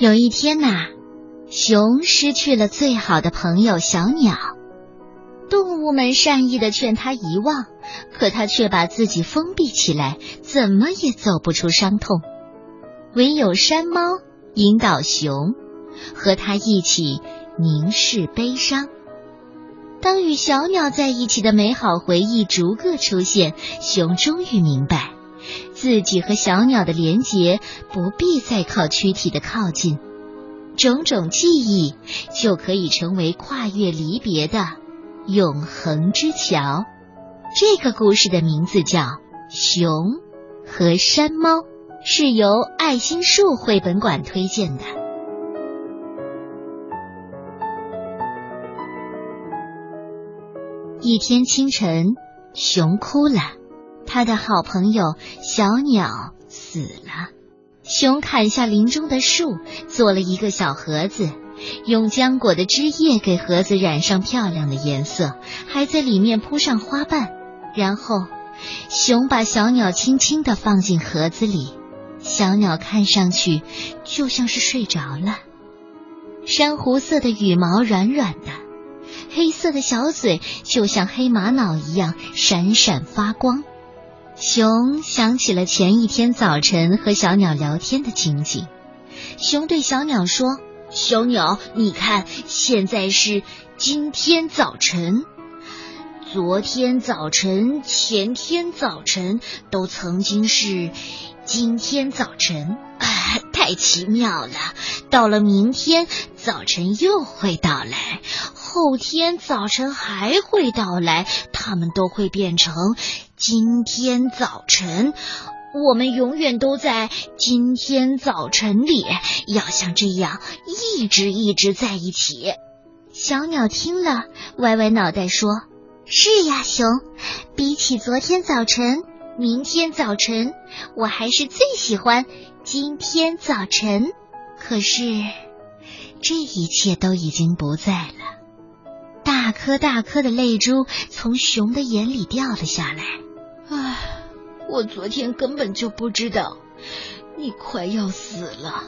有一天呐，熊失去了最好的朋友小鸟，动物们善意的劝他遗忘，可他却把自己封闭起来，怎么也走不出伤痛。唯有山猫引导熊，和他一起凝视悲伤。当与小鸟在一起的美好回忆逐个出现，熊终于明白。自己和小鸟的连结不必再靠躯体的靠近，种种记忆就可以成为跨越离别的永恒之桥。这个故事的名字叫《熊和山猫》，是由爱心树绘本馆推荐的。一天清晨，熊哭了。他的好朋友小鸟死了，熊砍下林中的树，做了一个小盒子，用浆果的汁液给盒子染上漂亮的颜色，还在里面铺上花瓣。然后，熊把小鸟轻轻地放进盒子里，小鸟看上去就像是睡着了。珊瑚色的羽毛软软的，黑色的小嘴就像黑玛瑙一样闪闪发光。熊想起了前一天早晨和小鸟聊天的情景。熊对小鸟说：“小鸟，你看，现在是今天早晨，昨天早晨、前天早晨都曾经是今天早晨。啊，太奇妙了！到了明天早晨又会到来，后天早晨还会到来，它们都会变成。”今天早晨，我们永远都在今天早晨里，要像这样一直一直在一起。小鸟听了，歪歪脑袋说：“是呀，熊，比起昨天早晨、明天早晨，我还是最喜欢今天早晨。可是，这一切都已经不在了。”大颗大颗的泪珠从熊的眼里掉了下来。唉，我昨天根本就不知道你快要死了。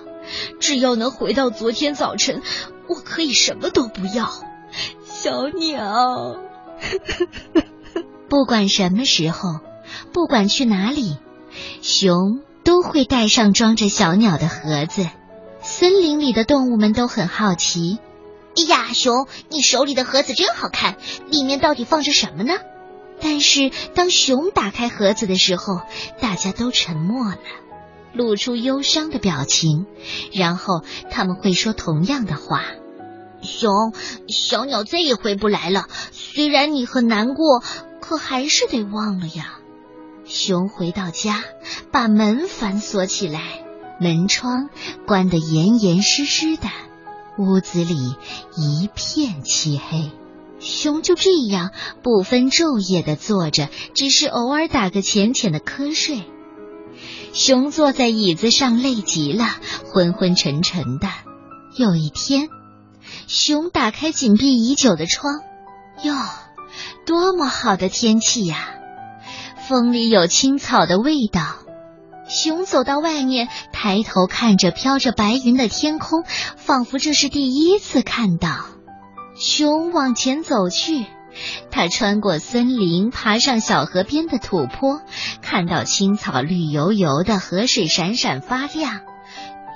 只要能回到昨天早晨，我可以什么都不要。小鸟，不管什么时候，不管去哪里，熊都会带上装着小鸟的盒子。森林里的动物们都很好奇。哎呀，熊，你手里的盒子真好看，里面到底放着什么呢？但是，当熊打开盒子的时候，大家都沉默了，露出忧伤的表情。然后他们会说同样的话：“熊，小鸟再也回不来了。虽然你很难过，可还是得忘了呀。”熊回到家，把门反锁起来，门窗关得严严实实的，屋子里一片漆黑。熊就这样不分昼夜的坐着，只是偶尔打个浅浅的瞌睡。熊坐在椅子上，累极了，昏昏沉沉的。有一天，熊打开紧闭已久的窗，哟，多么好的天气呀！风里有青草的味道。熊走到外面，抬头看着飘着白云的天空，仿佛这是第一次看到。熊往前走去，它穿过森林，爬上小河边的土坡，看到青草绿油油的，河水闪闪发亮。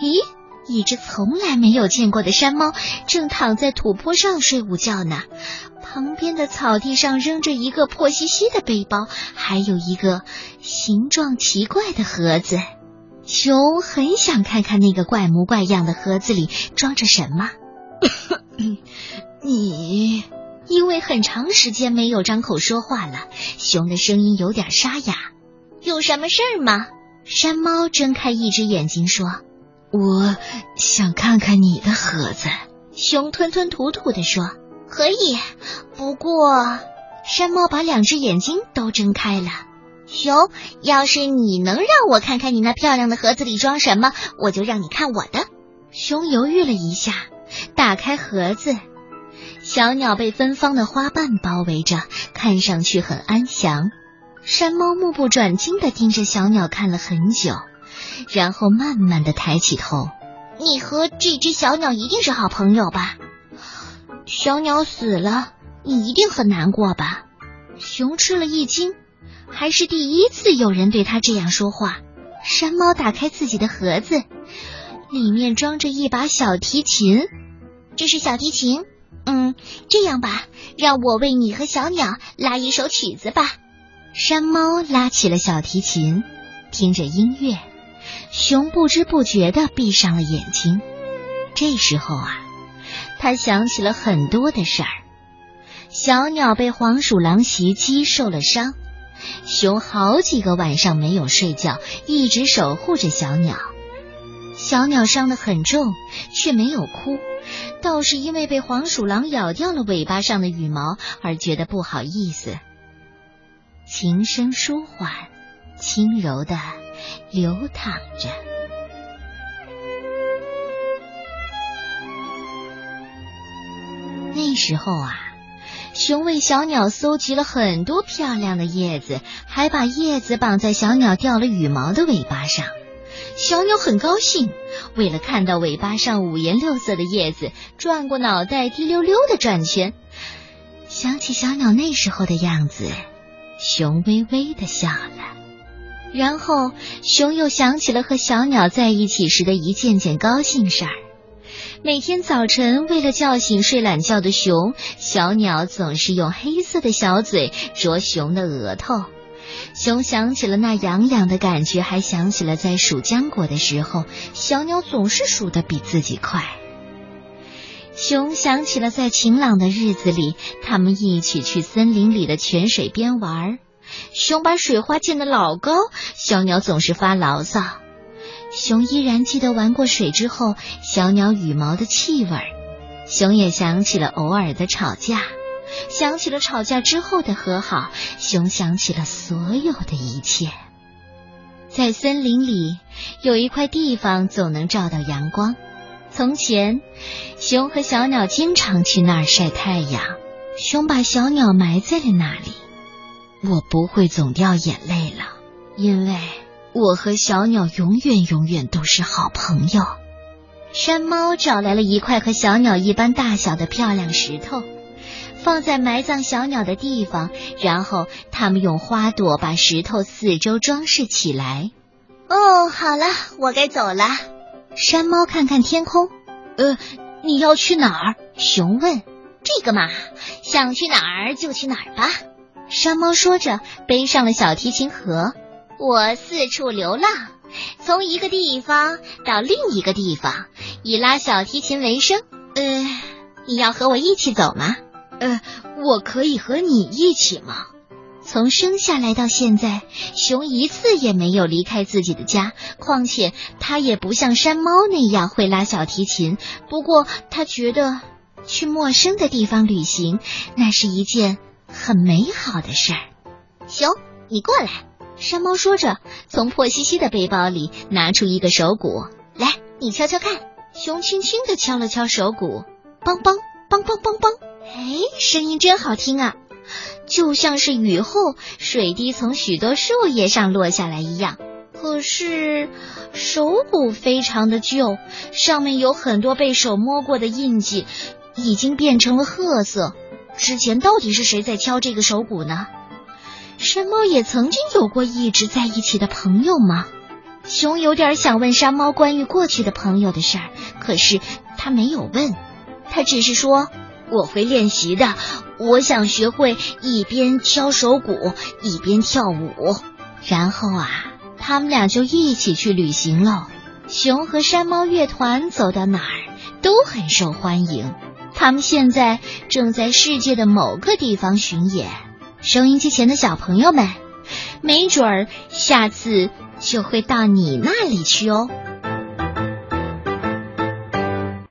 咦，一只从来没有见过的山猫正躺在土坡上睡午觉呢。旁边的草地上扔着一个破兮兮的背包，还有一个形状奇怪的盒子。熊很想看看那个怪模怪样的盒子里装着什么。你因为很长时间没有张口说话了，熊的声音有点沙哑。有什么事儿吗？山猫睁开一只眼睛说：“我想看看你的盒子。”熊吞吞吐吐地说：“可以，不过……”山猫把两只眼睛都睁开了。熊，要是你能让我看看你那漂亮的盒子里装什么，我就让你看我的。熊犹豫了一下，打开盒子。小鸟被芬芳的花瓣包围着，看上去很安详。山猫目不转睛地盯着小鸟看了很久，然后慢慢的抬起头。你和这只小鸟一定是好朋友吧？小鸟死了，你一定很难过吧？熊吃了一惊，还是第一次有人对他这样说话。山猫打开自己的盒子，里面装着一把小提琴。这是小提琴。嗯，这样吧，让我为你和小鸟拉一首曲子吧。山猫拉起了小提琴，听着音乐，熊不知不觉的闭上了眼睛。这时候啊，他想起了很多的事儿。小鸟被黄鼠狼袭击受了伤。熊好几个晚上没有睡觉，一直守护着小鸟。小鸟伤得很重，却没有哭，倒是因为被黄鼠狼咬掉了尾巴上的羽毛而觉得不好意思。琴声舒缓，轻柔的流淌着。那时候啊。熊为小鸟搜集了很多漂亮的叶子，还把叶子绑在小鸟掉了羽毛的尾巴上。小鸟很高兴，为了看到尾巴上五颜六色的叶子，转过脑袋滴溜溜的转圈。想起小鸟那时候的样子，熊微微的笑了。然后，熊又想起了和小鸟在一起时的一件件高兴事儿。每天早晨，为了叫醒睡懒觉的熊，小鸟总是用黑色的小嘴啄熊的额头。熊想起了那痒痒的感觉，还想起了在数浆果的时候，小鸟总是数得比自己快。熊想起了在晴朗的日子里，他们一起去森林里的泉水边玩。熊把水花溅得老高，小鸟总是发牢骚。熊依然记得玩过水之后小鸟羽毛的气味，熊也想起了偶尔的吵架，想起了吵架之后的和好，熊想起了所有的一切。在森林里有一块地方总能照到阳光，从前熊和小鸟经常去那儿晒太阳，熊把小鸟埋在了那里。我不会总掉眼泪了，因为。我和小鸟永远永远都是好朋友。山猫找来了一块和小鸟一般大小的漂亮石头，放在埋葬小鸟的地方，然后他们用花朵把石头四周装饰起来。哦，好了，我该走了。山猫看看天空，呃，你要去哪儿？熊问。这个嘛，想去哪儿就去哪儿吧。山猫说着，背上了小提琴盒。我四处流浪，从一个地方到另一个地方，以拉小提琴为生。呃，你要和我一起走吗？呃，我可以和你一起吗？从生下来到现在，熊一次也没有离开自己的家。况且它也不像山猫那样会拉小提琴。不过他觉得去陌生的地方旅行，那是一件很美好的事儿。熊，你过来。山猫说着，从破兮兮的背包里拿出一个手鼓，来，你敲敲看。熊轻轻的敲了敲手鼓，梆梆梆梆梆梆，哎，声音真好听啊，就像是雨后水滴从许多树叶上落下来一样。可是手鼓非常的旧，上面有很多被手摸过的印记，已经变成了褐色。之前到底是谁在敲这个手鼓呢？山猫也曾经有过一直在一起的朋友吗？熊有点想问山猫关于过去的朋友的事儿，可是他没有问，他只是说：“我会练习的，我想学会一边敲手鼓一边跳舞。”然后啊，他们俩就一起去旅行了。熊和山猫乐团走到哪儿都很受欢迎，他们现在正在世界的某个地方巡演。收音机前的小朋友们，没准儿下次就会到你那里去哦。